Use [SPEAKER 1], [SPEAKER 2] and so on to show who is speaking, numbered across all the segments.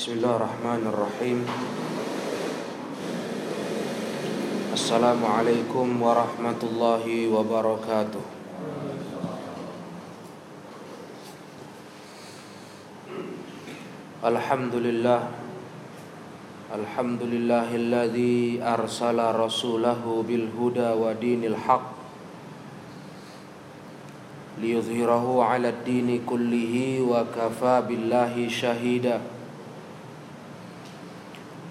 [SPEAKER 1] بسم الله الرحمن الرحيم السلام عليكم ورحمة الله وبركاته الحمد لله الحمد لله الذي أرسل رسوله بالهدى ودين الحق ليظهره على الدين كله وكفى بالله شهيدا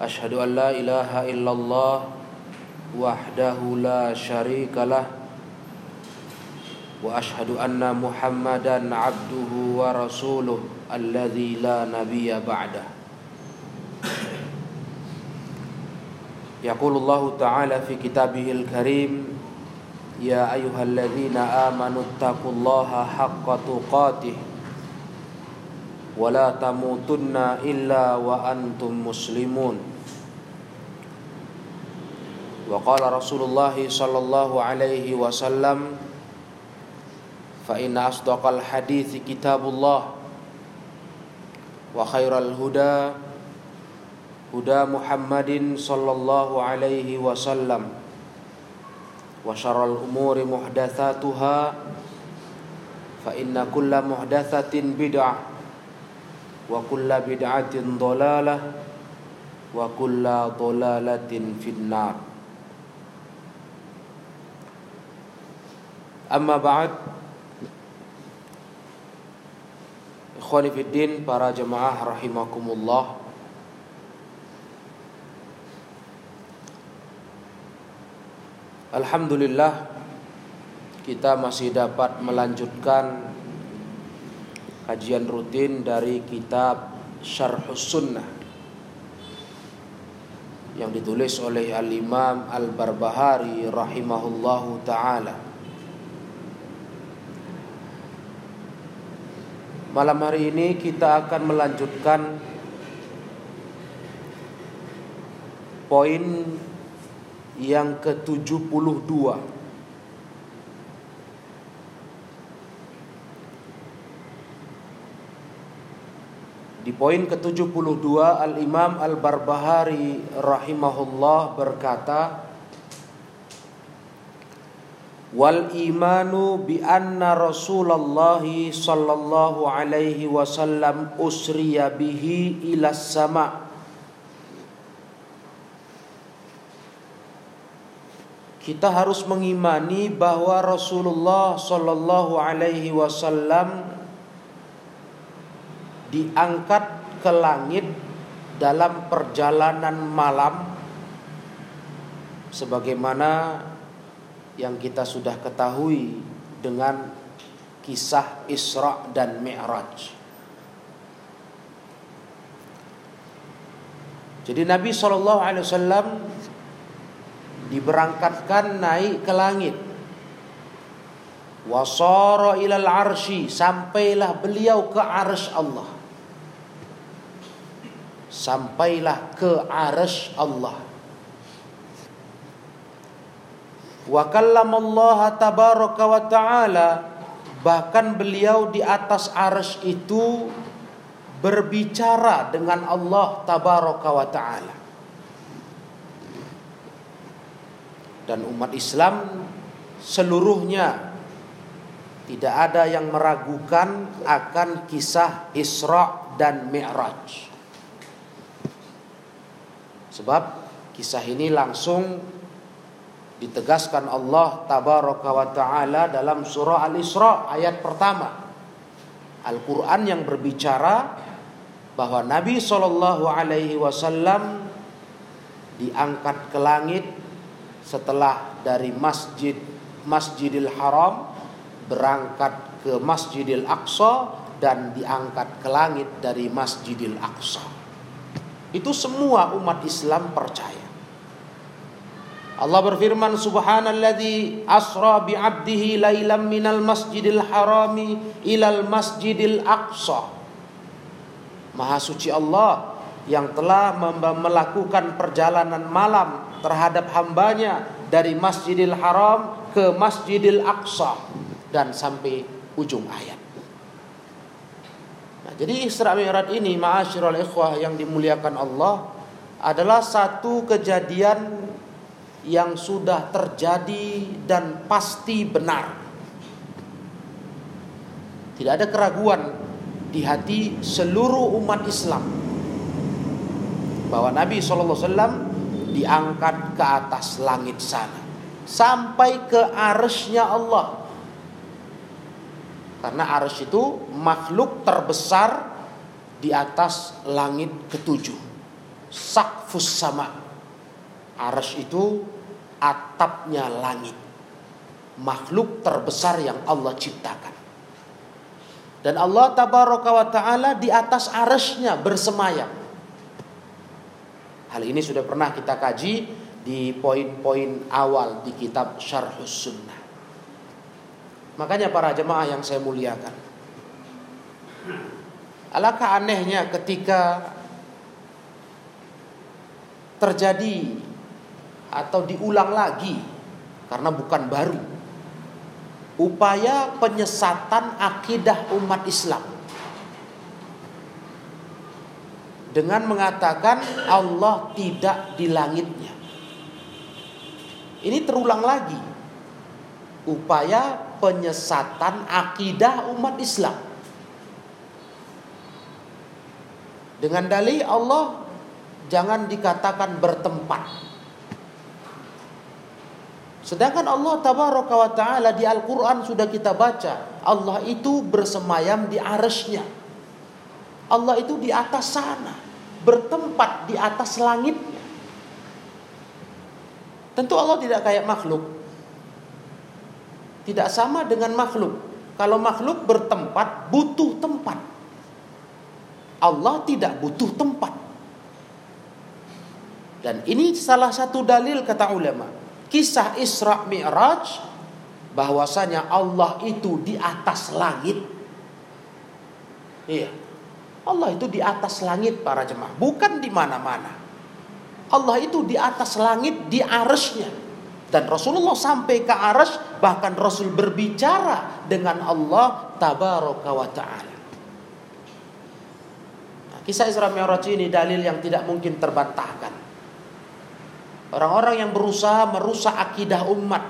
[SPEAKER 1] أشهد أن لا إله إلا الله وحده لا شريك له وأشهد أن محمدا عبده ورسوله الذي لا نبي بعده يقول الله تعالى في كتابه الكريم يا أيها الذين آمنوا اتقوا الله حق تقاته ولا تموتن إلا وأنتم مسلمون وقال رسول الله صلى الله عليه وسلم فإن أصدق الحديث كتاب الله وخير الهدى هدى محمد صلى الله عليه وسلم وشر الأمور محدثاتها فإن كل محدثة بدعة وكل بدعة ضلالة وكل ضلالة في النار Amma ba'd Ikhwani fiddin para jemaah rahimakumullah Alhamdulillah kita masih dapat melanjutkan kajian rutin dari kitab Syarhus Sunnah yang ditulis oleh Al-Imam Al-Barbahari rahimahullahu taala. Malam hari ini kita akan melanjutkan poin yang ke-72 Di poin ke-72 Al-Imam Al-Barbahari rahimahullah berkata Wal imanu bi anna Rasulullah sallallahu alaihi wasallam usriya bihi ila sama' kita harus mengimani bahwa Rasulullah Shallallahu Alaihi Wasallam diangkat ke langit dalam perjalanan malam, sebagaimana yang kita sudah ketahui dengan kisah Isra dan Mi'raj. Jadi Nabi Shallallahu Alaihi Wasallam diberangkatkan naik ke langit. Wasara ilal arsy sampailah beliau ke arsy Allah. Sampailah ke arsy Allah. Wa kallamallaha tabaraka wa taala bahkan beliau di atas arsy itu berbicara dengan Allah tabaraka wa taala. dan umat Islam seluruhnya tidak ada yang meragukan akan kisah Isra dan Mi'raj. Sebab kisah ini langsung ditegaskan Allah tabaraka wa taala dalam surah Al-Isra ayat pertama. Al-Qur'an yang berbicara bahwa Nabi Shallallahu alaihi wasallam diangkat ke langit setelah dari masjid Masjidil Haram berangkat ke Masjidil Aqsa dan diangkat ke langit dari Masjidil Aqsa. Itu semua umat Islam percaya. Allah berfirman subhanalladzi asra bi 'abdihi lailam minal masjidil harami ilal masjidil aqsa. Maha suci Allah yang telah melakukan perjalanan malam terhadap hambanya dari Masjidil Haram ke Masjidil Aqsa dan sampai ujung ayat. Nah, Jadi Isra Mi'raj ini ma'asyiral ikhwah yang dimuliakan Allah adalah satu kejadian yang sudah terjadi dan pasti benar. Tidak ada keraguan di hati seluruh umat Islam bahwa Nabi SAW diangkat ke atas langit sana sampai ke arusnya Allah karena arus itu makhluk terbesar di atas langit ketujuh. Sakfus sama. Arus itu atapnya langit. Makhluk terbesar yang Allah ciptakan. Dan Allah tabaraka wa ta'ala di atas arusnya bersemayam. Hal ini sudah pernah kita kaji di poin-poin awal di kitab Syarhus Sunnah. Makanya para jemaah yang saya muliakan. Alangkah anehnya ketika terjadi atau diulang lagi karena bukan baru upaya penyesatan akidah umat Islam dengan mengatakan Allah tidak di langitnya. Ini terulang lagi upaya penyesatan akidah umat Islam. Dengan dalih Allah jangan dikatakan bertempat. Sedangkan Allah tabaraka wa taala di Al-Qur'an sudah kita baca, Allah itu bersemayam di arasnya. Allah itu di atas sana, bertempat di atas langitnya. Tentu Allah tidak kayak makhluk. Tidak sama dengan makhluk. Kalau makhluk bertempat butuh tempat. Allah tidak butuh tempat. Dan ini salah satu dalil kata ulama. Kisah Isra Mi'raj bahwasanya Allah itu di atas langit. Iya. Allah itu di atas langit para jemaah, bukan di mana-mana. Allah itu di atas langit di arusnya. Dan Rasulullah sampai ke aras bahkan Rasul berbicara dengan Allah tabaraka wa taala. Nah, kisah Isra Mi'raj ini dalil yang tidak mungkin terbantahkan. Orang-orang yang berusaha merusak akidah umat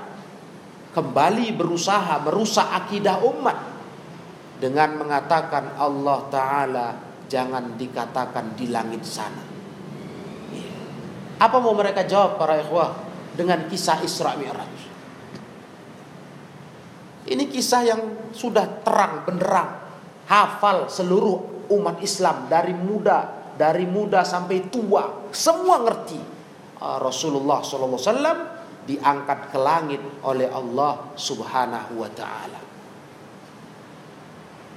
[SPEAKER 1] kembali berusaha merusak akidah umat dengan mengatakan Allah taala jangan dikatakan di langit sana. Apa mau mereka jawab para ikhwah? dengan kisah Isra Mi'raj. Ini kisah yang sudah terang benderang, hafal seluruh umat Islam dari muda, dari muda sampai tua, semua ngerti. Ah, Rasulullah SAW diangkat ke langit oleh Allah Subhanahu wa taala.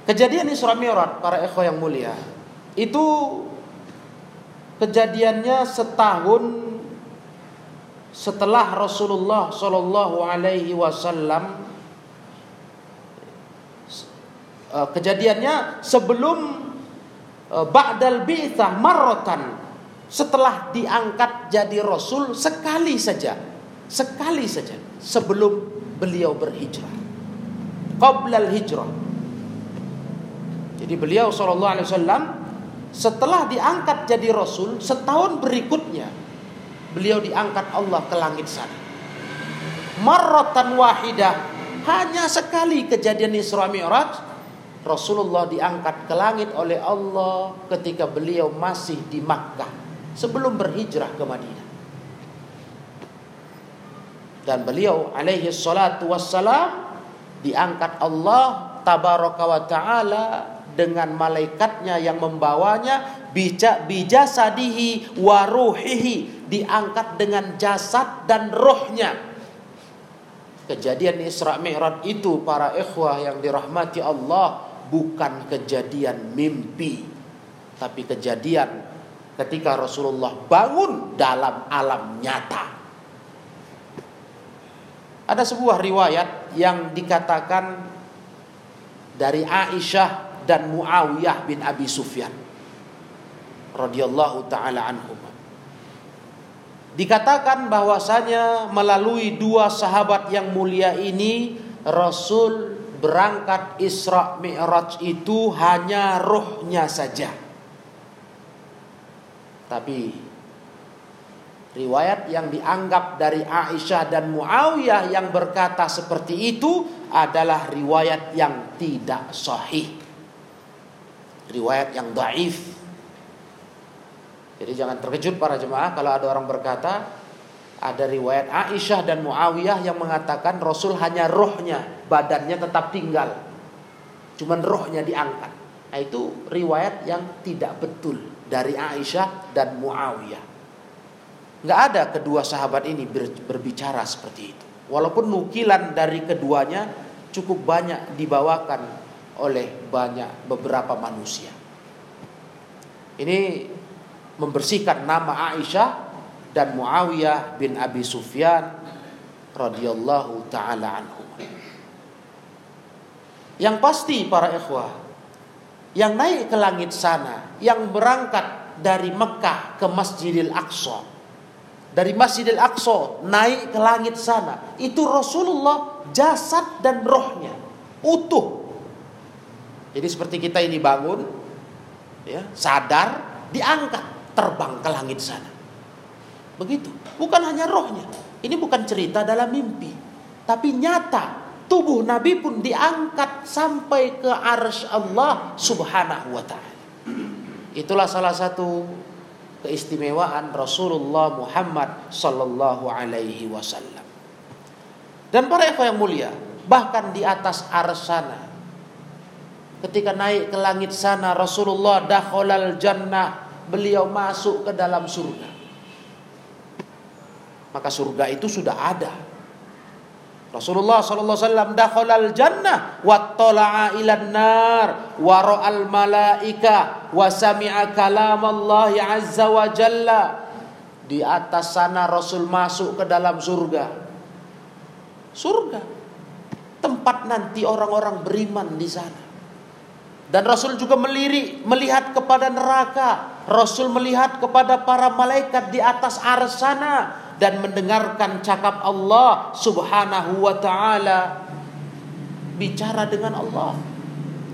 [SPEAKER 1] Kejadian Isra Mi'raj para ikhwah yang mulia, itu kejadiannya setahun setelah Rasulullah Shallallahu Alaihi Wasallam eh, kejadiannya sebelum eh, ba'dal bi'tsah marrotan setelah diangkat jadi rasul sekali saja sekali saja sebelum beliau berhijrah. Qablal hijrah. Jadi beliau sallallahu alaihi wasallam setelah diangkat jadi rasul setahun berikutnya beliau diangkat Allah ke langit sana. Marratan wahidah, hanya sekali kejadian Isra Mi'raj, Rasulullah diangkat ke langit oleh Allah ketika beliau masih di Makkah sebelum berhijrah ke Madinah. Dan beliau alaihi salatu wassalam diangkat Allah tabaraka wa taala dengan malaikatnya yang membawanya bija bijasadihi waruhihi diangkat dengan jasad dan rohnya. Kejadian Isra Mi'raj itu para ikhwah yang dirahmati Allah bukan kejadian mimpi, tapi kejadian ketika Rasulullah bangun dalam alam nyata. Ada sebuah riwayat yang dikatakan dari Aisyah dan Muawiyah bin Abi Sufyan radhiyallahu taala anhum. Dikatakan bahwasanya melalui dua sahabat yang mulia ini Rasul berangkat Isra Mi'raj itu hanya rohnya saja. Tapi riwayat yang dianggap dari Aisyah dan Muawiyah yang berkata seperti itu adalah riwayat yang tidak sahih. Riwayat yang daif. Jadi jangan terkejut para jemaah kalau ada orang berkata ada riwayat Aisyah dan Muawiyah yang mengatakan Rasul hanya rohnya, badannya tetap tinggal. Cuman rohnya diangkat. Nah, itu riwayat yang tidak betul dari Aisyah dan Muawiyah. Nggak ada kedua sahabat ini berbicara seperti itu. Walaupun nukilan dari keduanya cukup banyak dibawakan oleh banyak beberapa manusia. Ini membersihkan nama Aisyah dan Muawiyah bin Abi Sufyan radhiyallahu taala anhu. Yang pasti para ikhwah yang naik ke langit sana, yang berangkat dari Mekah ke Masjidil Aqsa. Dari Masjidil Aqsa naik ke langit sana, itu Rasulullah jasad dan rohnya utuh. Jadi seperti kita ini bangun ya, sadar, diangkat terbang ke langit sana. Begitu. Bukan hanya rohnya. Ini bukan cerita dalam mimpi. Tapi nyata. Tubuh Nabi pun diangkat sampai ke arsy Allah subhanahu wa ta'ala. Itulah salah satu keistimewaan Rasulullah Muhammad sallallahu alaihi wasallam. Dan para ikhwan yang mulia, bahkan di atas arsana ketika naik ke langit sana Rasulullah dakhalal jannah, beliau masuk ke dalam surga maka surga itu sudah ada. Rasulullah sallallahu alaihi wasallam dakhalal jannah wa tala'a ilan nar wa ra'al malaika wa sami'a kalam Allah azza wa jalla. Di atas sana Rasul masuk ke dalam surga. Surga. Tempat nanti orang-orang beriman di sana. Dan Rasul juga melirik, melihat kepada neraka. Rasul melihat kepada para malaikat di atas arsana sana dan mendengarkan cakap Allah Subhanahu wa taala. Bicara dengan Allah.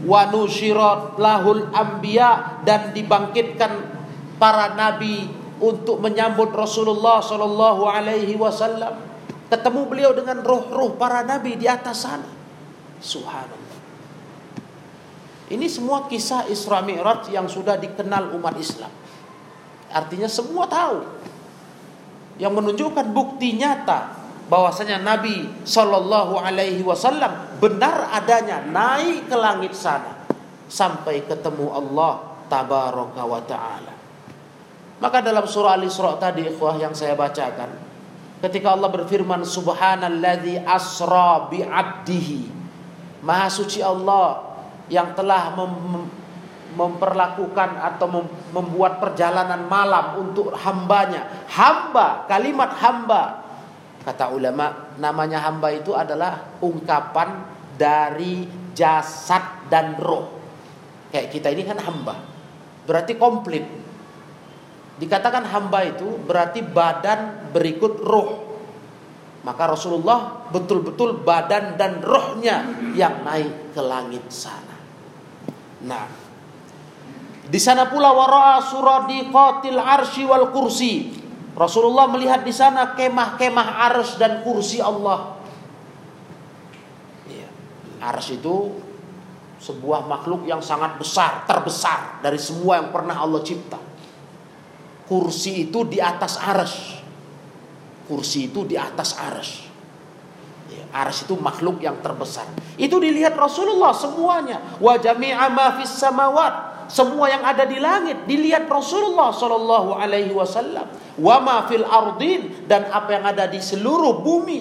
[SPEAKER 1] Wa nusyirat lahul anbiya dan dibangkitkan para nabi untuk menyambut Rasulullah sallallahu alaihi wasallam. Ketemu beliau dengan roh-roh para nabi di atas sana. Subhanallah. Ini semua kisah Isra Mi'raj yang sudah dikenal umat Islam. Artinya semua tahu yang menunjukkan bukti nyata bahwasanya Nabi Shallallahu Alaihi Wasallam benar adanya naik ke langit sana sampai ketemu Allah Tabaraka wa Taala. Maka dalam surah Al-Isra tadi ikhwah yang saya bacakan ketika Allah berfirman subhanalladzi asra bi 'abdihi Maha suci Allah yang telah memperlakukan atau membuat perjalanan malam untuk hambanya. Hamba, kalimat hamba. Kata ulama, namanya hamba itu adalah ungkapan dari jasad dan roh. Kayak kita ini kan hamba. Berarti komplit. Dikatakan hamba itu berarti badan berikut roh. Maka Rasulullah betul-betul badan dan rohnya yang naik ke langit sana. Nah, di sana pula wara'a suradiqatil arsy wal kursi. Rasulullah melihat di sana kemah-kemah ars dan kursi Allah. Ya. Ars itu sebuah makhluk yang sangat besar, terbesar dari semua yang pernah Allah cipta. Kursi itu di atas ars. Kursi itu di atas ars. Ya, ars itu makhluk yang terbesar. Itu dilihat Rasulullah semuanya. Wa jami'a ma fis samawat semua yang ada di langit dilihat Rasulullah Shallallahu Alaihi Wasallam. Wama fil ardin dan apa yang ada di seluruh bumi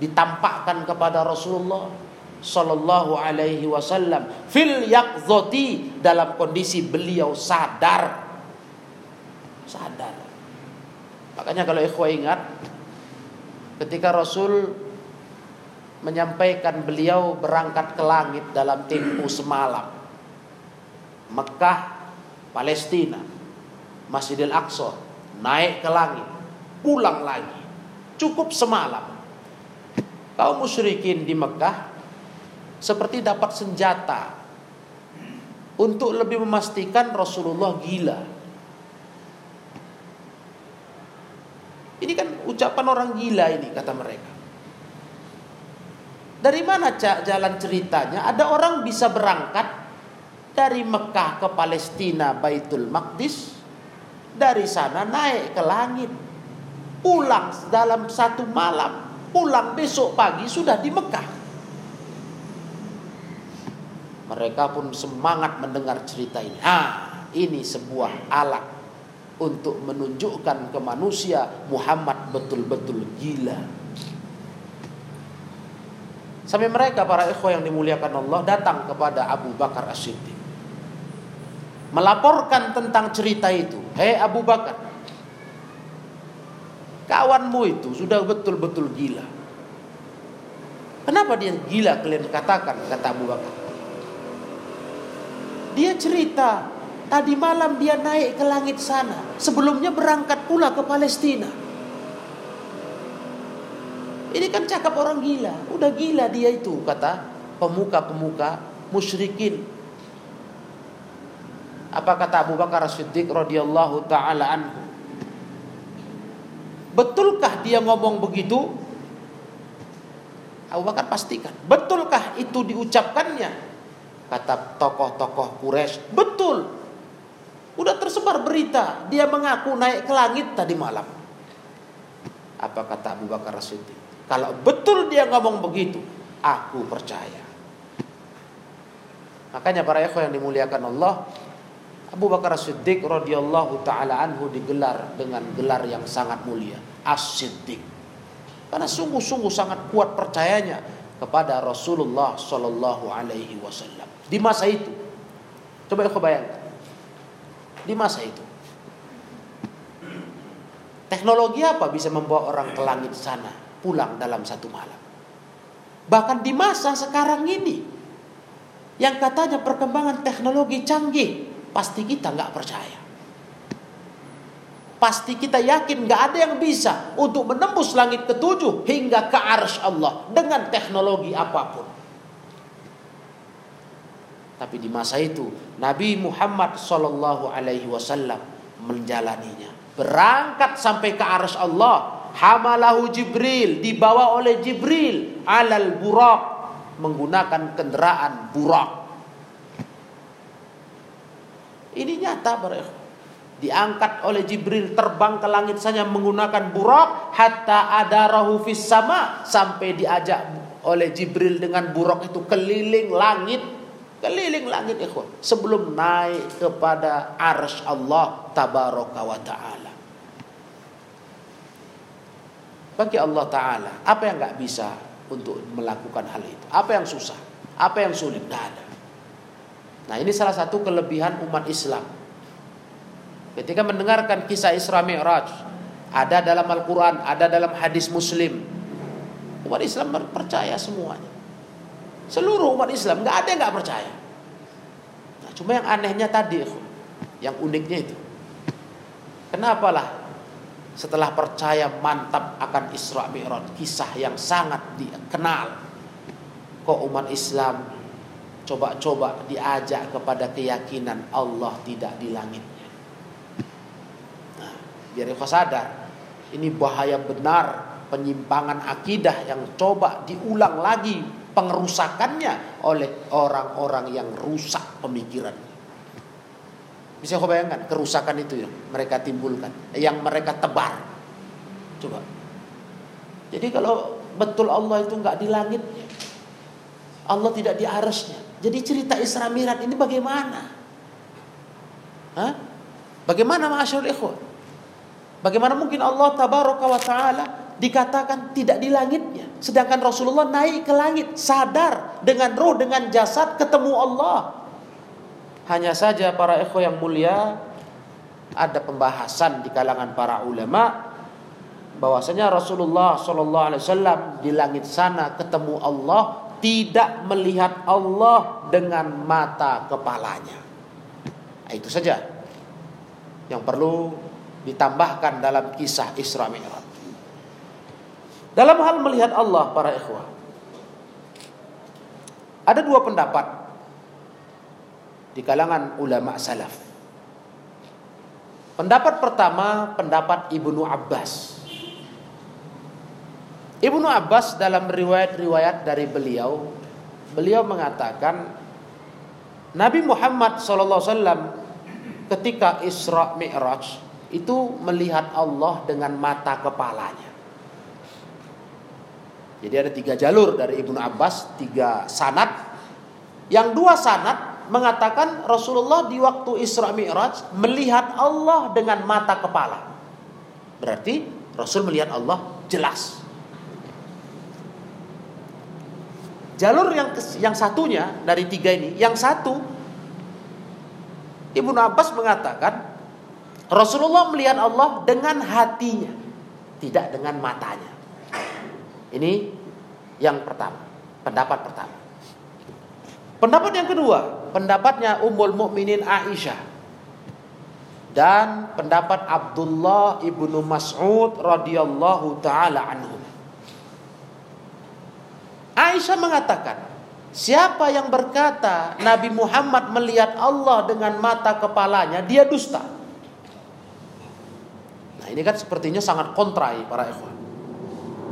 [SPEAKER 1] ditampakkan kepada Rasulullah Shallallahu Alaihi Wasallam. Fil yakzoti dalam kondisi beliau sadar, sadar. Makanya kalau ikhwah ingat, ketika Rasul menyampaikan beliau berangkat ke langit dalam tempo semalam Mekah, Palestina, Masjidil Aqsa, naik ke langit, pulang lagi. Cukup semalam. Kaum musyrikin di Mekah seperti dapat senjata untuk lebih memastikan Rasulullah gila. Ini kan ucapan orang gila ini kata mereka. Dari mana cak jalan ceritanya? Ada orang bisa berangkat dari Mekah ke Palestina Baitul Maqdis, dari sana naik ke langit, pulang dalam satu malam, pulang besok pagi sudah di Mekah. Mereka pun semangat mendengar cerita ini. Ah, ini sebuah alat untuk menunjukkan ke manusia Muhammad betul-betul gila. Sampai mereka para ikhwah yang dimuliakan Allah datang kepada Abu Bakar As-Siddiq. Melaporkan tentang cerita itu. Hei Abu Bakar. Kawanmu itu sudah betul-betul gila. Kenapa dia gila kalian katakan kata Abu Bakar. Dia cerita tadi malam dia naik ke langit sana. Sebelumnya berangkat pula ke Palestina. Ini kan cakap orang gila. Udah gila dia itu kata pemuka-pemuka musyrikin. Apa kata Abu Bakar Siddiq radhiyallahu taala anhu? Betulkah dia ngomong begitu? Abu Bakar pastikan. Betulkah itu diucapkannya? Kata tokoh-tokoh Quraisy, betul. Udah tersebar berita, dia mengaku naik ke langit tadi malam. Apa kata Abu Bakar Siddiq? Kalau betul dia ngomong begitu, aku percaya. Makanya para ikhwan yang dimuliakan Allah, Abu Bakar Siddiq radhiyallahu taala anhu digelar dengan gelar yang sangat mulia, As-Siddiq. Karena sungguh-sungguh sangat kuat percayanya kepada Rasulullah Shallallahu alaihi wasallam. Di masa itu. Coba kau bayangkan. Di masa itu. Teknologi apa bisa membawa orang ke langit sana? pulang dalam satu malam. Bahkan di masa sekarang ini, yang katanya perkembangan teknologi canggih, pasti kita nggak percaya. Pasti kita yakin nggak ada yang bisa untuk menembus langit ketujuh hingga ke ars Allah dengan teknologi apa pun. Tapi di masa itu Nabi Muhammad Shallallahu Alaihi Wasallam menjalaninya, berangkat sampai ke ars Allah hamalahu Jibril dibawa oleh Jibril alal burak menggunakan kendaraan burak ini nyata berikhwan diangkat oleh Jibril terbang ke langit saja menggunakan burak hatta ada rahu fis sama sampai diajak oleh Jibril dengan burak itu keliling langit. Keliling langit ikhwan. Sebelum naik kepada ars Allah tabaraka wa taala. Bagi Allah Ta'ala apa yang nggak bisa untuk melakukan hal itu? Apa yang susah? Apa yang sulit? Tidak ada nah ini salah satu kelebihan umat Islam. Ketika mendengarkan kisah Isra Mi'raj ada dalam Al-Quran ada dalam hadis Muslim umat Islam percaya semuanya. Seluruh umat Islam nggak ada yang nggak percaya. Nah, cuma yang anehnya tadi yang uniknya itu. Kenapa lah setelah percaya mantap akan Isra Mi'raj, kisah yang sangat dikenal. Kok umat Islam coba-coba diajak kepada keyakinan Allah tidak di langitnya. Nah, biar kau sadar, ini bahaya benar penyimpangan akidah yang coba diulang lagi pengerusakannya oleh orang-orang yang rusak pemikirannya. Bisa kau bayangkan kerusakan itu yang mereka timbulkan, yang mereka tebar. Coba. Jadi kalau betul Allah itu nggak di langitnya, Allah tidak di arasnya. Jadi cerita Isra Mi'raj ini bagaimana? Hah? Bagaimana masyarakat ikhwan? Bagaimana mungkin Allah tabaraka wa taala dikatakan tidak di langitnya, sedangkan Rasulullah naik ke langit sadar dengan roh dengan jasad ketemu Allah. Hanya saja para ikhwah yang mulia ada pembahasan di kalangan para ulama bahwasanya Rasulullah Shallallahu Alaihi Wasallam di langit sana ketemu Allah tidak melihat Allah dengan mata kepalanya. Nah, itu saja yang perlu ditambahkan dalam kisah Isra Mi'raj. Dalam hal melihat Allah para ikhwah Ada dua pendapat di kalangan ulama salaf. Pendapat pertama pendapat Ibnu Abbas. Ibnu Abbas dalam riwayat-riwayat dari beliau, beliau mengatakan Nabi Muhammad SAW ketika Isra Mi'raj itu melihat Allah dengan mata kepalanya. Jadi ada tiga jalur dari Ibnu Abbas, tiga sanat. Yang dua sanat mengatakan Rasulullah di waktu Isra Mi'raj melihat Allah dengan mata kepala. Berarti Rasul melihat Allah jelas. Jalur yang yang satunya dari tiga ini, yang satu Ibnu Abbas mengatakan Rasulullah melihat Allah dengan hatinya, tidak dengan matanya. Ini yang pertama, pendapat pertama. Pendapat yang kedua, pendapatnya Ummul Mukminin Aisyah dan pendapat Abdullah ibnu Mas'ud radhiyallahu taala anhu. Aisyah mengatakan, siapa yang berkata Nabi Muhammad melihat Allah dengan mata kepalanya, dia dusta. Nah, ini kan sepertinya sangat kontrai para ikhwan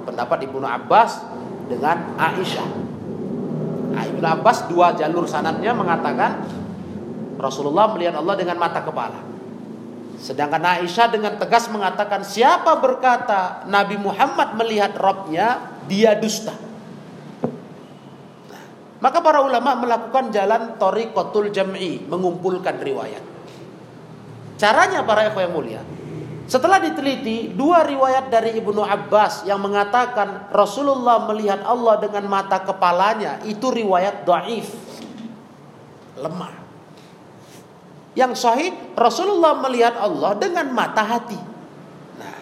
[SPEAKER 1] pendapat Ibnu Abbas dengan Aisyah. Nah, Ibnu Abbas dua jalur sanatnya mengatakan Rasulullah melihat Allah dengan mata kepala. Sedangkan Aisyah dengan tegas mengatakan siapa berkata Nabi Muhammad melihat Robnya dia dusta. Maka para ulama melakukan jalan Kotul jam'i mengumpulkan riwayat. Caranya para ikhwan yang mulia, setelah diteliti, dua riwayat dari Ibnu Abbas yang mengatakan Rasulullah melihat Allah dengan mata kepalanya itu riwayat dhaif. Lemah. Yang sahih Rasulullah melihat Allah dengan mata hati. Nah,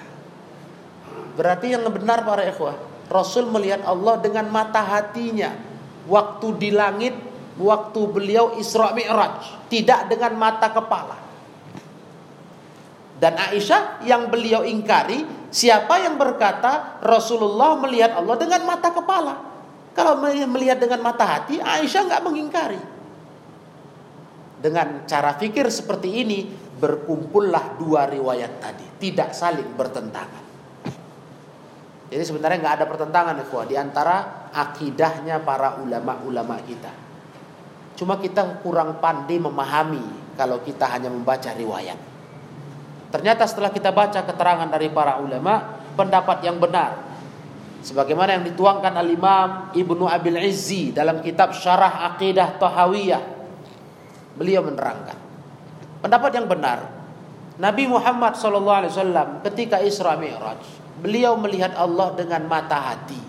[SPEAKER 1] berarti yang benar para ikhwah, Rasul melihat Allah dengan mata hatinya waktu di langit, waktu beliau Isra Mi'raj, tidak dengan mata kepala. Dan Aisyah yang beliau ingkari, siapa yang berkata Rasulullah melihat Allah dengan mata kepala. Kalau melihat dengan mata hati, Aisyah nggak mengingkari. Dengan cara fikir seperti ini, berkumpullah dua riwayat tadi, tidak saling bertentangan. Jadi sebenarnya nggak ada pertentangan ya, di antara akidahnya para ulama-ulama kita. Cuma kita kurang pandai memahami kalau kita hanya membaca riwayat. Ternyata setelah kita baca keterangan dari para ulama, pendapat yang benar sebagaimana yang dituangkan al-Imam Ibnu Abil Izzi dalam kitab Syarah Aqidah Tahawiyah. Beliau menerangkan pendapat yang benar Nabi Muhammad SAW ketika Isra Mi'raj, beliau melihat Allah dengan mata hati.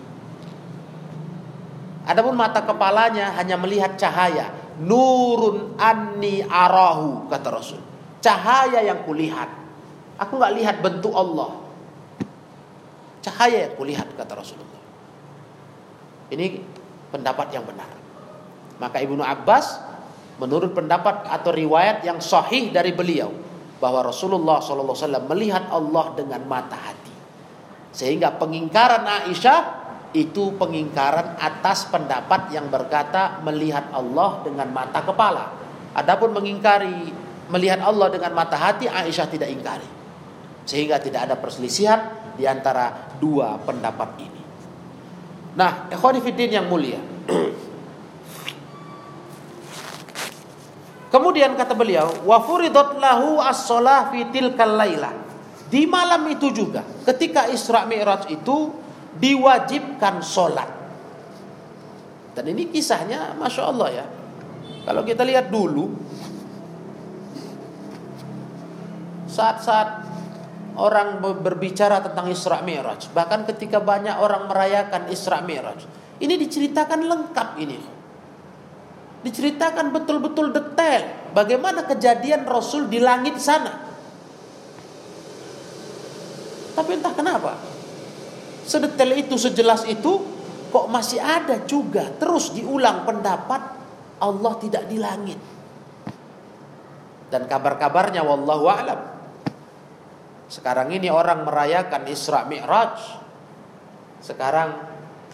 [SPEAKER 1] Adapun mata kepalanya hanya melihat cahaya, nurun anni arahu kata Rasul. Cahaya yang kulihat. Aku nggak lihat bentuk Allah. Cahaya yang kulihat kata Rasulullah. Ini pendapat yang benar. Maka Ibnu Abbas menurut pendapat atau riwayat yang sahih dari beliau bahwa Rasulullah SAW melihat Allah dengan mata hati. Sehingga pengingkaran Aisyah itu pengingkaran atas pendapat yang berkata melihat Allah dengan mata kepala. Adapun mengingkari melihat Allah dengan mata hati Aisyah tidak ingkari. Sehingga tidak ada perselisihan di antara dua pendapat ini. Nah, ikhwanifidin yang mulia. Kemudian kata beliau, wa furidat lahu as-shalah fi tilkal laila. Di malam itu juga, ketika Isra Mi'raj itu diwajibkan sholat. Dan ini kisahnya, masya Allah ya. Kalau kita lihat dulu, saat-saat orang berbicara tentang Isra Mi'raj. Bahkan ketika banyak orang merayakan Isra Mi'raj. Ini diceritakan lengkap ini. Diceritakan betul-betul detail bagaimana kejadian Rasul di langit sana. Tapi entah kenapa sedetail itu, sejelas itu kok masih ada juga terus diulang pendapat Allah tidak di langit. Dan kabar-kabarnya wallahu a'lam sekarang ini orang merayakan Isra Mi'raj. Sekarang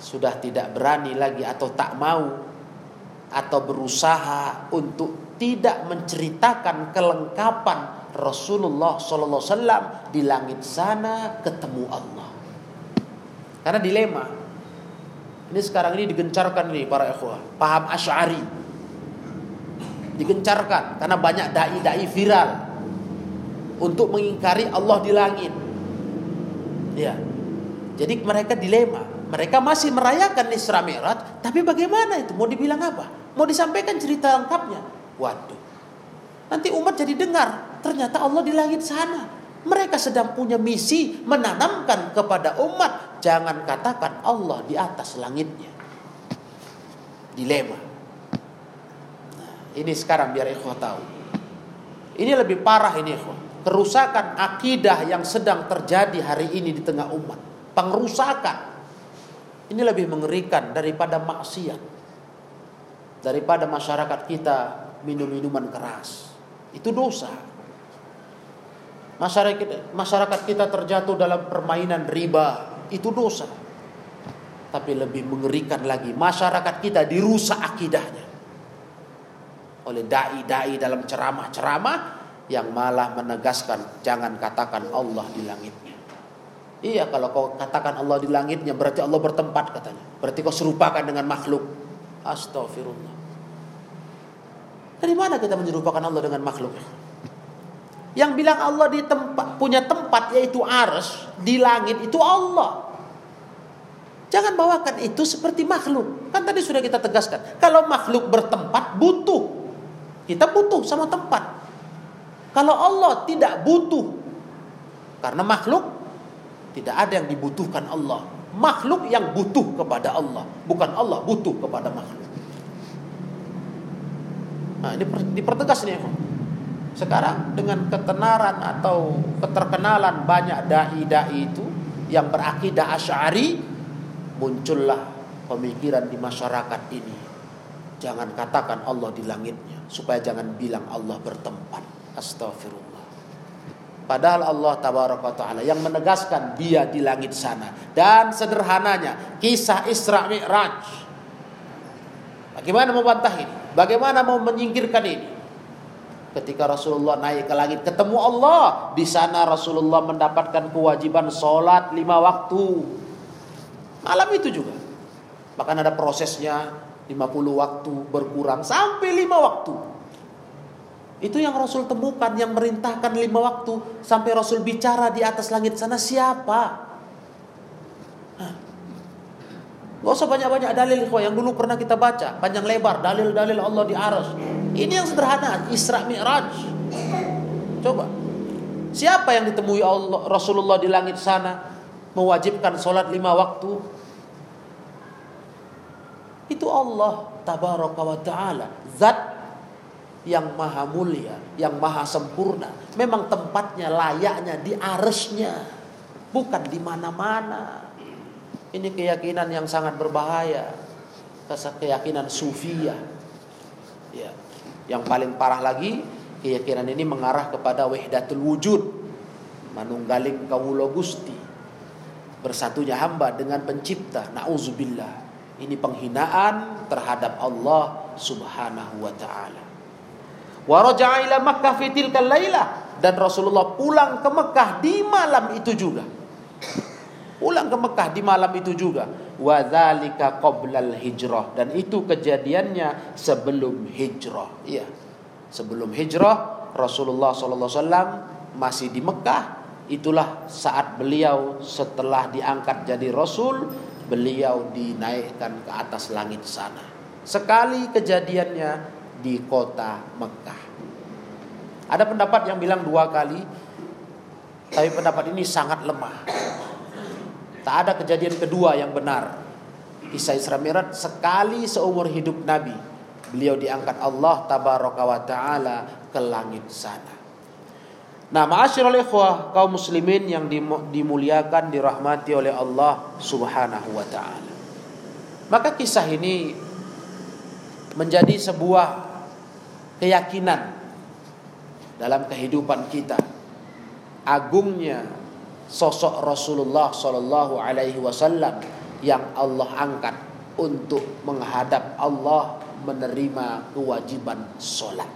[SPEAKER 1] sudah tidak berani lagi atau tak mau atau berusaha untuk tidak menceritakan kelengkapan Rasulullah Wasallam di langit sana ketemu Allah. Karena dilema. Ini sekarang ini digencarkan nih para ikhwah. Paham Asy'ari. Digencarkan karena banyak dai-dai viral untuk mengingkari Allah di langit. Ya. Jadi mereka dilema. Mereka masih merayakan Isra Mi'raj, tapi bagaimana itu? Mau dibilang apa? Mau disampaikan cerita lengkapnya? Waduh. Nanti umat jadi dengar, ternyata Allah di langit sana. Mereka sedang punya misi menanamkan kepada umat, jangan katakan Allah di atas langitnya. Dilema. Nah, ini sekarang biar ikhwah tahu. Ini lebih parah ini ikhwah. Kerusakan akidah yang sedang terjadi hari ini di tengah umat. Pengerusakan ini lebih mengerikan daripada maksiat. Daripada masyarakat kita minum minuman keras. Itu dosa. Masyarakat, masyarakat kita terjatuh dalam permainan riba. Itu dosa. Tapi lebih mengerikan lagi. Masyarakat kita dirusak akidahnya. Oleh da'i-da'i dalam ceramah-ceramah. Yang malah menegaskan jangan katakan Allah di langit. Iya kalau kau katakan Allah di langitnya berarti Allah bertempat katanya. Berarti kau serupakan dengan makhluk. Astagfirullah. Dari mana kita menyerupakan Allah dengan makhluk? Yang bilang Allah di tempat punya tempat yaitu ars di langit itu Allah. Jangan bawakan itu seperti makhluk. Kan tadi sudah kita tegaskan. Kalau makhluk bertempat butuh. Kita butuh sama tempat. Kalau Allah tidak butuh. Karena makhluk tidak ada yang dibutuhkan Allah. Makhluk yang butuh kepada Allah, bukan Allah butuh kepada makhluk. Nah, ini dipertegas nih, Sekarang dengan ketenaran atau keterkenalan banyak dai-dai itu yang berakidah asy'ari muncullah pemikiran di masyarakat ini. Jangan katakan Allah di langitnya supaya jangan bilang Allah bertempat. Astagfirullah. Padahal Allah tabaraka taala yang menegaskan dia di langit sana. Dan sederhananya kisah Isra Mi'raj. Bagaimana mau bantah ini? Bagaimana mau menyingkirkan ini? Ketika Rasulullah naik ke langit ketemu Allah, di sana Rasulullah mendapatkan kewajiban sholat lima waktu. Malam itu juga. Bahkan ada prosesnya 50 waktu berkurang sampai lima waktu. Itu yang Rasul temukan, yang merintahkan lima waktu. Sampai Rasul bicara di atas langit sana siapa? Gak usah banyak-banyak dalil yang dulu pernah kita baca. Panjang lebar, dalil-dalil Allah di aras. Ini yang sederhana, Isra Mi'raj. Coba. Siapa yang ditemui Allah, Rasulullah di langit sana? Mewajibkan sholat lima waktu. Itu Allah tabaraka wa ta'ala. Zat yang maha mulia, yang maha sempurna. Memang tempatnya layaknya di arsnya, bukan di mana-mana. Ini keyakinan yang sangat berbahaya. Keyakinan sufia. Ya. Yang paling parah lagi, keyakinan ini mengarah kepada wahdatul wujud. Manunggaling kawulo gusti. Bersatunya hamba dengan pencipta. Nauzubillah. Ini penghinaan terhadap Allah subhanahu wa ta'ala. Wa ila Makkah fi tilkal dan Rasulullah pulang ke Mekah di malam itu juga. Pulang ke Mekah di malam itu juga. Wa dzalika qoblal hijrah dan itu kejadiannya sebelum hijrah. Iya. Sebelum hijrah Rasulullah wasallam masih di Mekah. Itulah saat beliau setelah diangkat jadi rasul, beliau dinaikkan ke atas langit sana. Sekali kejadiannya di kota Mekah. Ada pendapat yang bilang dua kali, tapi pendapat ini sangat lemah. Tak ada kejadian kedua yang benar. Kisah Isra Mi'raj sekali seumur hidup Nabi. Beliau diangkat Allah tabaraka wa taala ke langit sana. Nah, ma'asyiral ikhwah kaum muslimin yang dimuliakan dirahmati oleh Allah Subhanahu wa taala. Maka kisah ini menjadi sebuah keyakinan dalam kehidupan kita agungnya sosok Rasulullah Shallallahu Alaihi Wasallam yang Allah angkat untuk menghadap Allah menerima kewajiban sholat.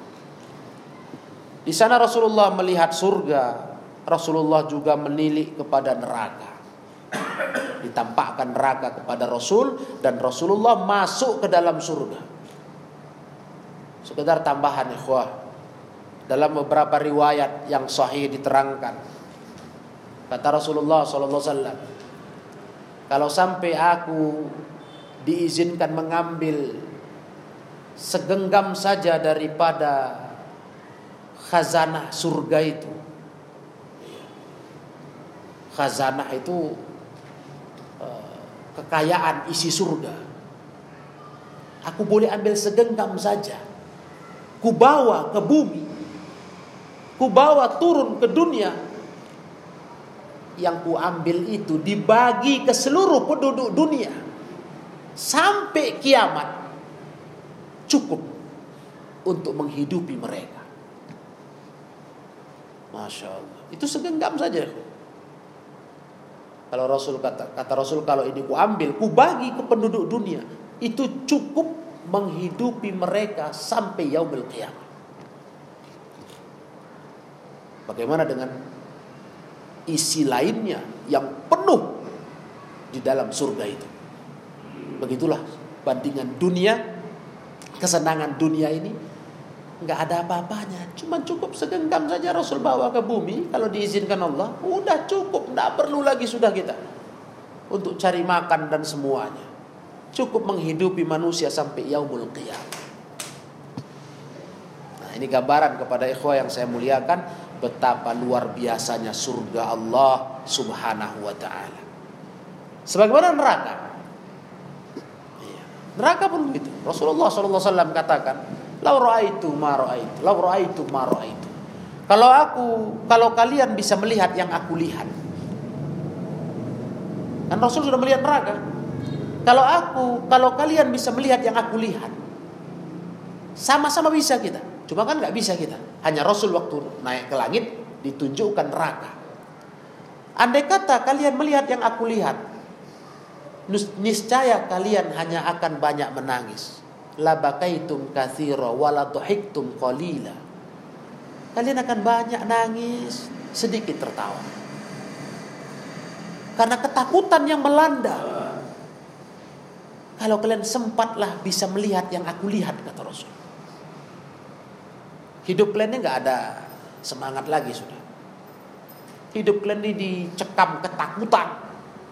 [SPEAKER 1] Di sana Rasulullah melihat surga, Rasulullah juga menilik kepada neraka. Ditampakkan neraka kepada Rasul dan Rasulullah masuk ke dalam surga. Sekedar tambahan ikhwah. Dalam beberapa riwayat yang sahih diterangkan. Kata Rasulullah sallallahu kalau sampai aku diizinkan mengambil segenggam saja daripada khazanah surga itu. Khazanah itu eh, kekayaan isi surga. Aku boleh ambil segenggam saja. Ku bawa ke bumi. Ku bawa turun ke dunia. Yang ku ambil itu dibagi ke seluruh penduduk dunia. Sampai kiamat. Cukup untuk menghidupi mereka. Masya Allah. Itu segenggam saja. Kalau Rasul kata, kata Rasul kalau ini ku ambil, ku bagi ke penduduk dunia, itu cukup menghidupi mereka sampai yaumil qiyamah. Bagaimana dengan isi lainnya yang penuh di dalam surga itu? Begitulah bandingan dunia, kesenangan dunia ini nggak ada apa-apanya. Cuma cukup segenggam saja Rasul bawa ke bumi kalau diizinkan Allah. Udah cukup, nggak perlu lagi sudah kita untuk cari makan dan semuanya. Cukup menghidupi manusia sampai yaumul qiyamah. Nah, ini gambaran kepada ikhwah yang saya muliakan betapa luar biasanya surga Allah Subhanahu wa taala. Sebagaimana neraka. Iya. Neraka pun begitu. Rasulullah SAW katakan, Lau ra'aitu ma ra'aitu. Lau ra'aitu ma ra'aitu. Kalau aku, kalau kalian bisa melihat yang aku lihat. Kan Rasul sudah melihat neraka. Kalau aku, kalau kalian bisa melihat yang aku lihat. Sama-sama bisa kita. Cuma kan nggak bisa kita. Hanya Rasul waktu naik ke langit ditunjukkan neraka. Andai kata kalian melihat yang aku lihat, niscaya kalian hanya akan banyak menangis labakaitum kathira wala tuhiktum qalila. Kalian akan banyak nangis, sedikit tertawa. Karena ketakutan yang melanda. Kalau kalian sempatlah bisa melihat yang aku lihat kata Rasul. Hidup kalian ini nggak ada semangat lagi sudah. Hidup kalian ini dicekam ketakutan,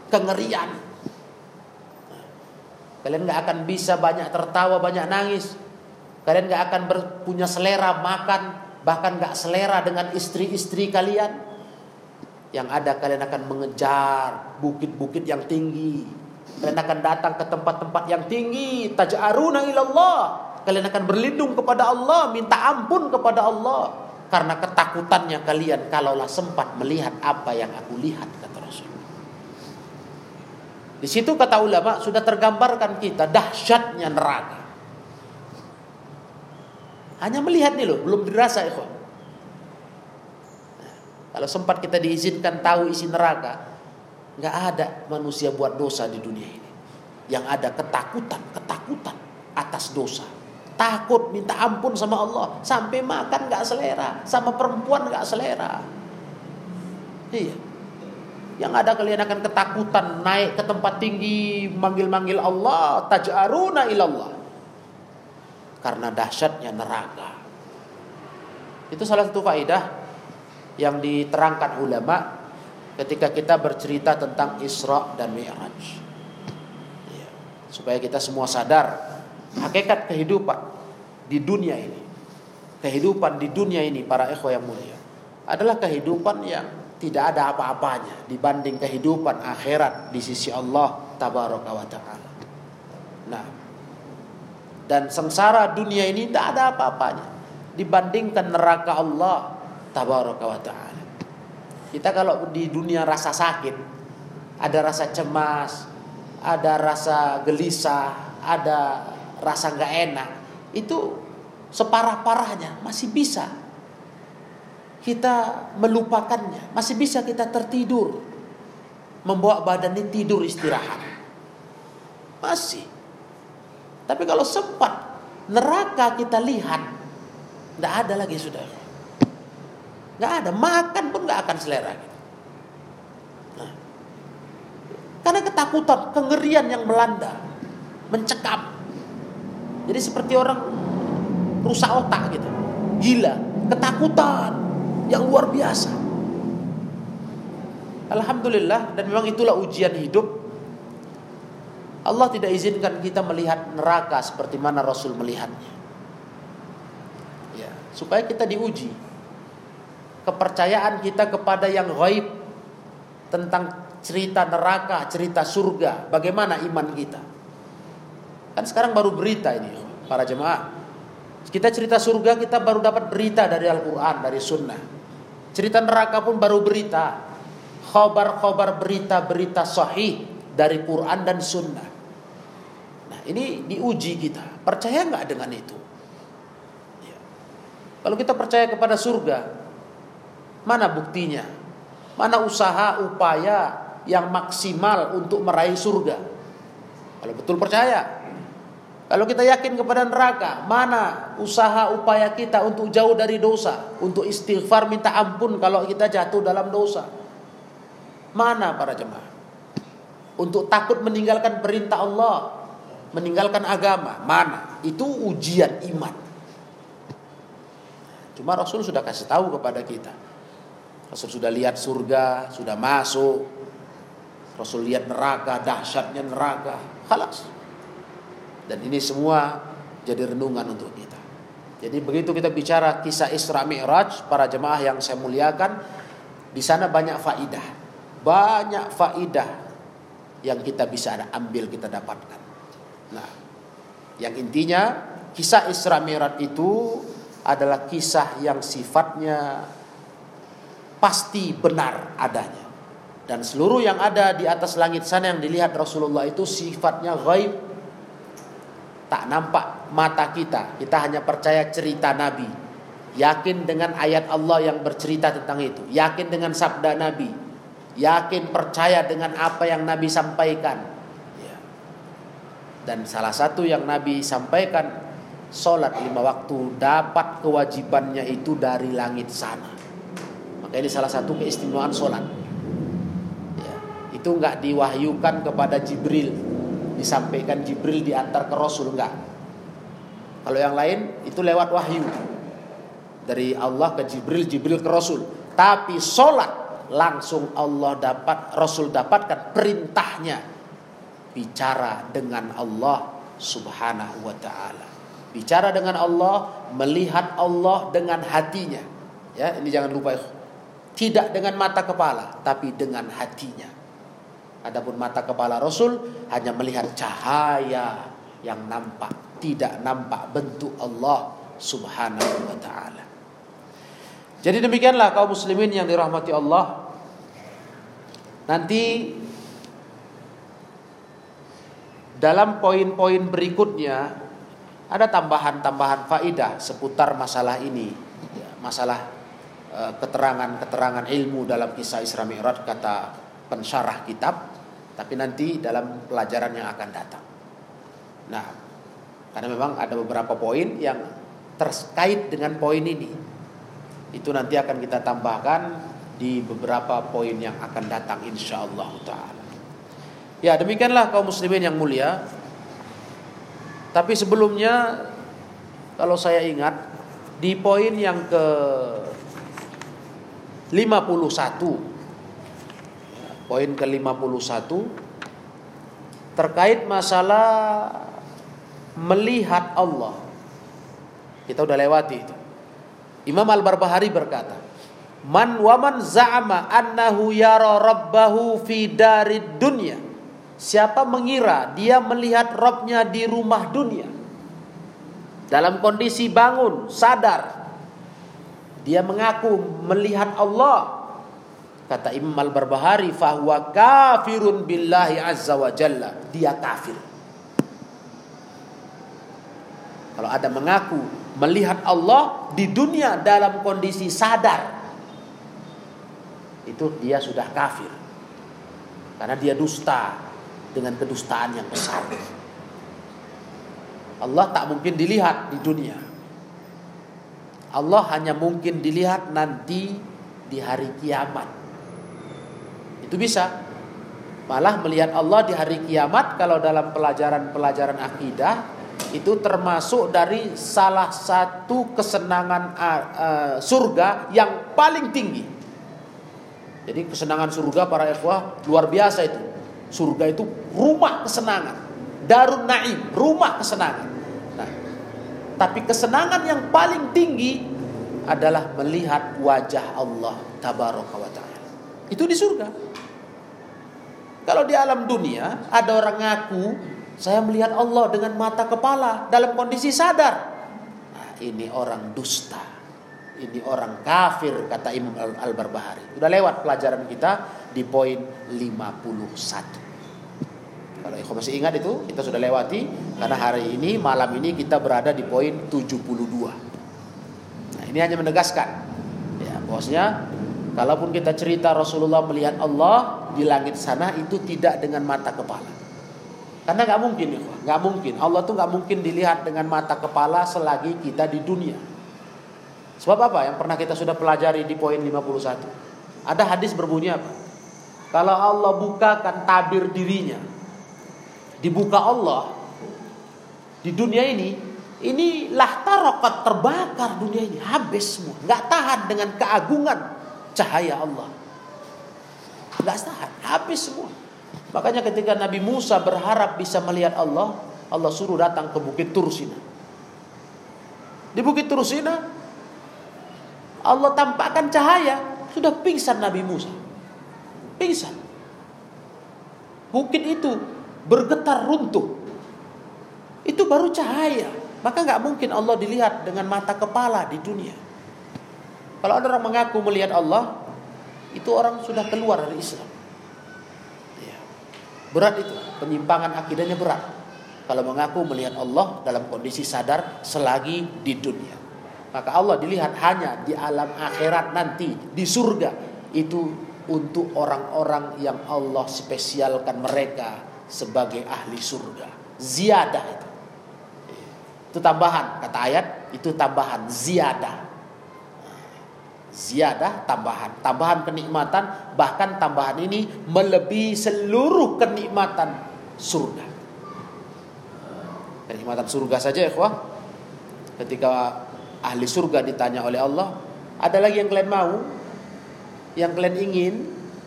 [SPEAKER 1] kengerian, Kalian nggak akan bisa banyak tertawa, banyak nangis. Kalian nggak akan punya selera makan, bahkan nggak selera dengan istri-istri kalian. Yang ada kalian akan mengejar bukit-bukit yang tinggi. Kalian akan datang ke tempat-tempat yang tinggi. Taj'aruna ilallah. Kalian akan berlindung kepada Allah, minta ampun kepada Allah. Karena ketakutannya kalian kalaulah sempat melihat apa yang aku lihat di situ kata ulama sudah tergambarkan kita dahsyatnya neraka. Hanya melihat nih loh, belum dirasa ya kalau sempat kita diizinkan tahu isi neraka, nggak ada manusia buat dosa di dunia ini. Yang ada ketakutan, ketakutan atas dosa. Takut minta ampun sama Allah, sampai makan nggak selera, sama perempuan nggak selera. Iya. Yang ada kalian akan ketakutan naik ke tempat tinggi manggil-manggil Allah, taj'aruna ilallah. Karena dahsyatnya neraka. Itu salah satu faidah yang diterangkan ulama ketika kita bercerita tentang Isra dan Mi'raj. Ya, supaya kita semua sadar hakikat kehidupan di dunia ini. Kehidupan di dunia ini para ikhwah yang mulia adalah kehidupan yang tidak ada apa-apanya dibanding kehidupan akhirat di sisi Allah tabaraka wa taala. Nah, dan sengsara dunia ini tidak ada apa-apanya dibandingkan neraka Allah tabaraka wa taala. Kita kalau di dunia rasa sakit, ada rasa cemas, ada rasa gelisah, ada rasa nggak enak, itu separah-parahnya masih bisa kita melupakannya, masih bisa kita tertidur. Membawa badan ini tidur istirahat. Masih. Tapi kalau sempat neraka kita lihat, tidak ada lagi sudah. Nggak ada, makan pun nggak akan selera. Nah, karena ketakutan, kengerian yang melanda, mencekam. Jadi seperti orang rusak otak gitu, gila, ketakutan yang luar biasa. Alhamdulillah dan memang itulah ujian hidup Allah tidak izinkan kita melihat neraka seperti mana Rasul melihatnya. Ya, supaya kita diuji. Kepercayaan kita kepada yang gaib tentang cerita neraka, cerita surga, bagaimana iman kita. Kan sekarang baru berita ini para jemaah. Kita cerita surga kita baru dapat berita dari Al-Qur'an, dari sunnah. Cerita neraka pun baru berita. Khobar-khobar berita-berita sahih dari Quran dan sunnah. Ini diuji kita. Percaya nggak dengan itu? Ya. Kalau kita percaya kepada surga, mana buktinya? Mana usaha upaya yang maksimal untuk meraih surga? Kalau betul percaya. Kalau kita yakin kepada neraka, mana usaha upaya kita untuk jauh dari dosa, untuk istighfar minta ampun kalau kita jatuh dalam dosa? Mana para jemaah? Untuk takut meninggalkan perintah Allah, meninggalkan agama. Mana? Itu ujian iman. Cuma Rasul sudah kasih tahu kepada kita. Rasul sudah lihat surga, sudah masuk. Rasul lihat neraka, dahsyatnya neraka. Halas. Dan ini semua jadi renungan untuk kita. Jadi begitu kita bicara kisah Isra Mi'raj, para jemaah yang saya muliakan, di sana banyak faidah. Banyak faidah yang kita bisa ambil, kita dapatkan. Nah, yang intinya kisah Isra Mi'raj itu adalah kisah yang sifatnya pasti benar adanya. Dan seluruh yang ada di atas langit sana yang dilihat Rasulullah itu sifatnya gaib. Tak nampak mata kita. Kita hanya percaya cerita Nabi. Yakin dengan ayat Allah yang bercerita tentang itu. Yakin dengan sabda Nabi. Yakin percaya dengan apa yang Nabi sampaikan dan salah satu yang Nabi sampaikan Sholat lima waktu dapat kewajibannya itu dari langit sana Maka ini salah satu keistimewaan sholat. Ya, Itu nggak diwahyukan kepada Jibril. Disampaikan Jibril diantar ke Rasul enggak Kalau yang lain itu lewat wahyu. Dari Allah ke Jibril, Jibril ke Rasul. Tapi sholat langsung Allah dapat Rasul dapatkan perintahnya. Bicara dengan Allah Subhanahu wa taala. Bicara dengan Allah, melihat Allah dengan hatinya. Ya, ini jangan lupa tidak dengan mata kepala, tapi dengan hatinya. Adapun mata kepala Rasul hanya melihat cahaya yang nampak, tidak nampak bentuk Allah Subhanahu wa taala. Jadi demikianlah kaum muslimin yang dirahmati Allah. Nanti dalam poin-poin berikutnya ada tambahan-tambahan faidah seputar masalah ini, ya, masalah keterangan-keterangan ilmu dalam kisah Isra Mi'raj kata pensyarah kitab, tapi nanti dalam pelajaran yang akan datang. Nah, karena memang ada beberapa poin yang terkait dengan poin ini. Itu nanti akan kita tambahkan di beberapa poin yang akan datang insya Allah taala. Ya demikianlah kaum muslimin yang mulia. Tapi sebelumnya kalau saya ingat di poin yang ke 51 poin ke 51 terkait masalah melihat Allah. Kita udah lewati itu. Imam Al-Barbahari berkata, Man waman za'ama annahu yara rabbahu fi darid dunya Siapa mengira dia melihat Robnya di rumah dunia dalam kondisi bangun sadar dia mengaku melihat Allah kata Imam Al-Barbahari fahuwa kafirun billahi azza wa jalla dia kafir kalau ada mengaku melihat Allah di dunia dalam kondisi sadar itu dia sudah kafir karena dia dusta dengan kedustaan yang besar. Allah tak mungkin dilihat di dunia. Allah hanya mungkin dilihat nanti di hari kiamat. Itu bisa. Malah melihat Allah di hari kiamat kalau dalam pelajaran-pelajaran akidah itu termasuk dari salah satu kesenangan surga yang paling tinggi. Jadi kesenangan surga para ikhwah luar biasa itu. Surga itu rumah kesenangan. Darun Naim, rumah kesenangan. Tapi kesenangan yang paling tinggi adalah melihat wajah Allah tabaraka wa taala. Itu di surga. Kalau di alam dunia ada orang ngaku saya melihat Allah dengan mata kepala dalam kondisi sadar. Nah, ini orang dusta. Ini orang kafir kata Imam Al-Barbahari. Sudah lewat pelajaran kita di poin 51. Kalau ikhwan masih ingat itu kita sudah lewati karena hari ini malam ini kita berada di poin 72. Nah, ini hanya menegaskan ya bosnya kalaupun kita cerita Rasulullah melihat Allah di langit sana itu tidak dengan mata kepala. Karena nggak mungkin nggak mungkin. Allah tuh nggak mungkin dilihat dengan mata kepala selagi kita di dunia. Sebab apa? Yang pernah kita sudah pelajari di poin 51. Ada hadis berbunyi apa? Kalau Allah bukakan tabir dirinya, dibuka Allah di dunia ini ini tarokat terbakar dunia ini. Habis semua. Nggak tahan dengan keagungan cahaya Allah. Nggak tahan. Habis semua. Makanya ketika Nabi Musa berharap bisa melihat Allah Allah suruh datang ke bukit Tursina di bukit Tursina Allah tampakkan cahaya. Sudah pingsan Nabi Musa. Pingsan. Bukit itu bergetar runtuh. Itu baru cahaya. Maka nggak mungkin Allah dilihat dengan mata kepala di dunia. Kalau ada orang mengaku melihat Allah, itu orang sudah keluar dari Islam. Ya. Berat itu, penyimpangan akidahnya berat. Kalau mengaku melihat Allah dalam kondisi sadar selagi di dunia. Maka Allah dilihat hanya di alam akhirat nanti, di surga. Itu untuk orang-orang yang Allah spesialkan mereka sebagai ahli surga. Ziyadah itu. Itu tambahan kata ayat, itu tambahan ziyadah. Ziyadah tambahan, tambahan kenikmatan, bahkan tambahan ini melebihi seluruh kenikmatan surga. Kenikmatan surga saja ya, Ketika ahli surga ditanya oleh Allah, ada lagi yang kalian mau? Yang kalian ingin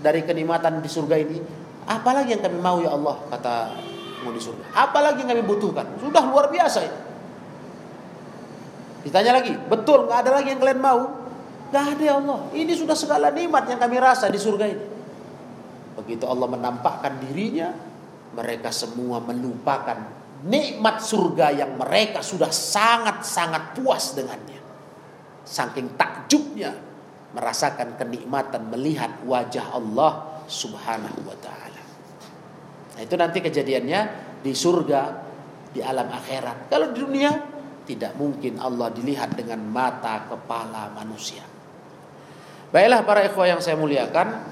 [SPEAKER 1] dari kenikmatan di surga ini? Apalagi yang kami mau ya Allah kata penghuni surga. Apalagi yang kami butuhkan. Sudah luar biasa ini. Ditanya lagi, betul nggak ada lagi yang kalian mau? Nggak ada ya Allah. Ini sudah segala nikmat yang kami rasa di surga ini. Begitu Allah menampakkan dirinya, mereka semua melupakan nikmat surga yang mereka sudah sangat-sangat puas dengannya. Saking takjubnya merasakan kenikmatan melihat wajah Allah Subhanahu wa taala. Nah, itu nanti kejadiannya di surga, di alam akhirat. Kalau di dunia tidak mungkin Allah dilihat dengan mata kepala manusia. Baiklah para ikhwah yang saya muliakan,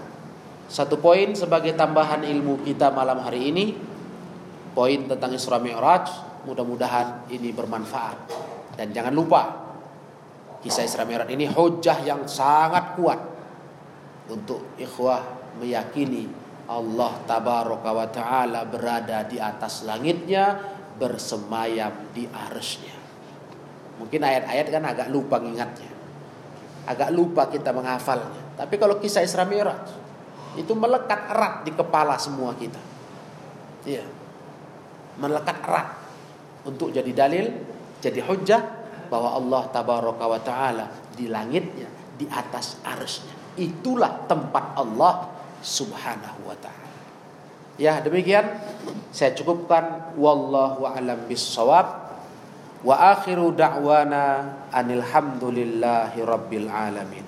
[SPEAKER 1] satu poin sebagai tambahan ilmu kita malam hari ini, poin tentang Isra Mi'raj, mudah-mudahan ini bermanfaat. Dan jangan lupa, kisah Isra Mi'raj ini hujah yang sangat kuat untuk ikhwah meyakini Allah tabaraka wa taala berada di atas langitnya bersemayam di arsnya. Mungkin ayat-ayat kan agak lupa ingatnya. Agak lupa kita menghafalnya. Tapi kalau kisah Isra Mi'raj itu melekat erat di kepala semua kita. Iya. Melekat erat untuk jadi dalil, jadi hujah bahwa Allah tabaraka wa taala di langitnya, di atas arsnya. Itulah tempat Allah Subhanahu wa taala. Ya, demikian saya cukupkan wallahu a'lam bissawab. Wa akhiru da'wana anil hamdulillahi rabbil alamin.